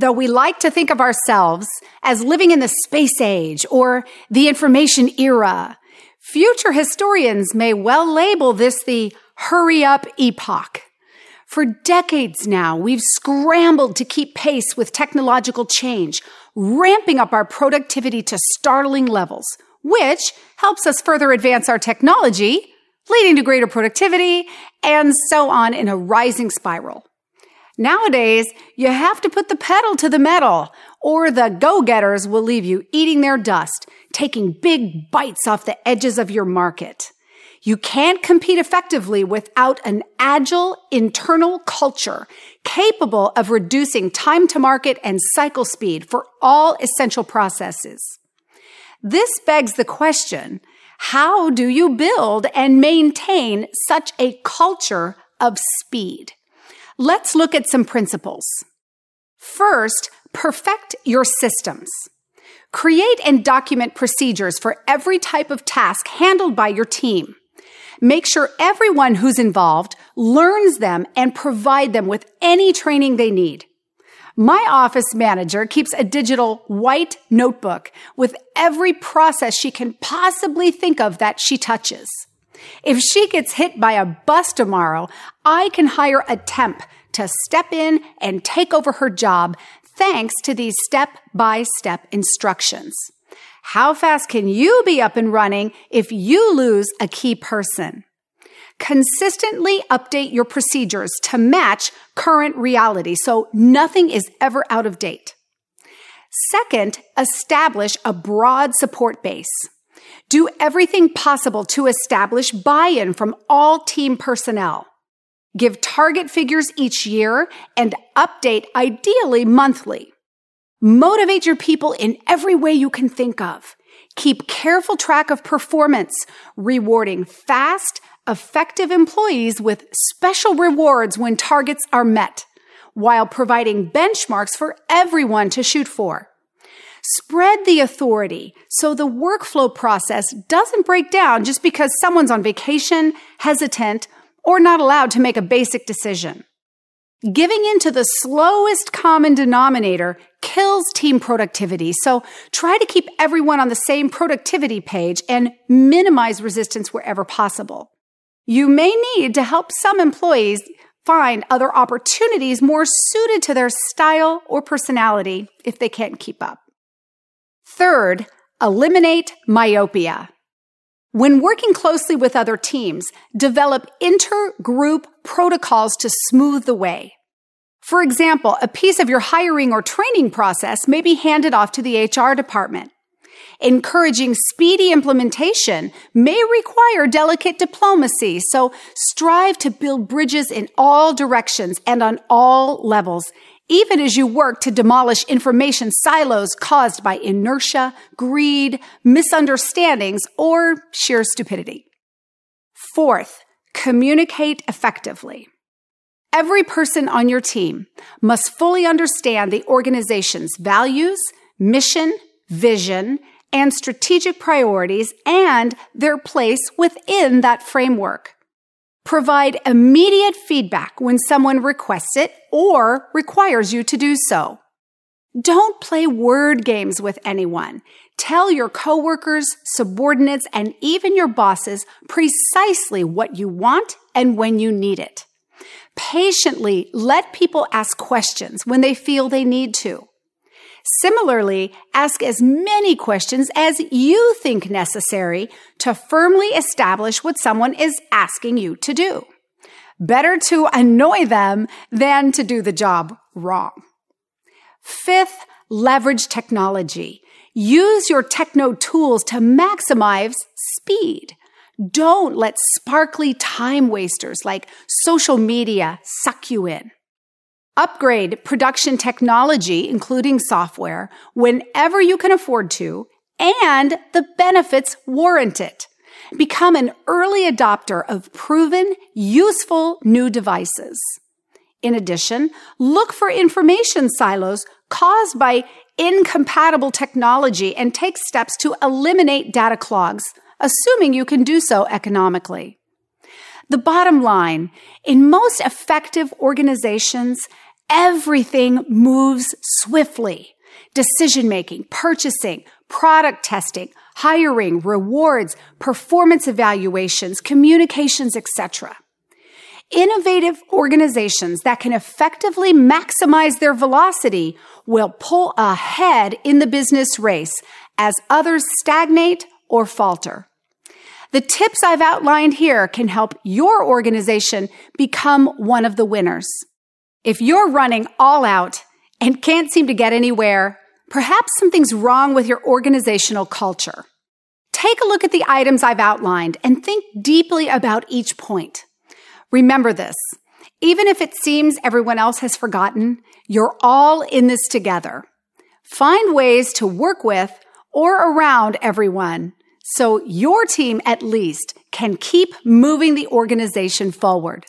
Though we like to think of ourselves as living in the space age or the information era, future historians may well label this the hurry up epoch. For decades now, we've scrambled to keep pace with technological change, ramping up our productivity to startling levels, which helps us further advance our technology, leading to greater productivity, and so on in a rising spiral. Nowadays, you have to put the pedal to the metal, or the go-getters will leave you eating their dust, taking big bites off the edges of your market. You can't compete effectively without an agile internal culture capable of reducing time to market and cycle speed for all essential processes. This begs the question, how do you build and maintain such a culture of speed? Let's look at some principles. First, perfect your systems. Create and document procedures for every type of task handled by your team. Make sure everyone who's involved learns them and provide them with any training they need. My office manager keeps a digital white notebook with every process she can possibly think of that she touches. If she gets hit by a bus tomorrow, I can hire a temp to step in and take over her job thanks to these step by step instructions. How fast can you be up and running if you lose a key person? Consistently update your procedures to match current reality so nothing is ever out of date. Second, establish a broad support base. Do everything possible to establish buy-in from all team personnel. Give target figures each year and update ideally monthly. Motivate your people in every way you can think of. Keep careful track of performance, rewarding fast, effective employees with special rewards when targets are met, while providing benchmarks for everyone to shoot for. Spread the authority so the workflow process doesn't break down just because someone's on vacation, hesitant, or not allowed to make a basic decision. Giving in to the slowest common denominator kills team productivity, so try to keep everyone on the same productivity page and minimize resistance wherever possible. You may need to help some employees find other opportunities more suited to their style or personality if they can't keep up. Third, eliminate myopia. When working closely with other teams, develop intergroup protocols to smooth the way. For example, a piece of your hiring or training process may be handed off to the HR department. Encouraging speedy implementation may require delicate diplomacy, so strive to build bridges in all directions and on all levels, even as you work to demolish information silos caused by inertia, greed, misunderstandings, or sheer stupidity. Fourth, communicate effectively. Every person on your team must fully understand the organization's values, mission, vision, and strategic priorities and their place within that framework. Provide immediate feedback when someone requests it or requires you to do so. Don't play word games with anyone. Tell your coworkers, subordinates, and even your bosses precisely what you want and when you need it. Patiently let people ask questions when they feel they need to. Similarly, ask as many questions as you think necessary to firmly establish what someone is asking you to do. Better to annoy them than to do the job wrong. Fifth, leverage technology. Use your techno tools to maximize speed. Don't let sparkly time wasters like social media suck you in. Upgrade production technology, including software, whenever you can afford to, and the benefits warrant it. Become an early adopter of proven, useful new devices. In addition, look for information silos caused by incompatible technology and take steps to eliminate data clogs, assuming you can do so economically. The bottom line, in most effective organizations, everything moves swiftly. Decision making, purchasing, product testing, hiring, rewards, performance evaluations, communications, etc. Innovative organizations that can effectively maximize their velocity will pull ahead in the business race as others stagnate or falter. The tips I've outlined here can help your organization become one of the winners. If you're running all out and can't seem to get anywhere, perhaps something's wrong with your organizational culture. Take a look at the items I've outlined and think deeply about each point. Remember this. Even if it seems everyone else has forgotten, you're all in this together. Find ways to work with or around everyone so your team at least can keep moving the organization forward.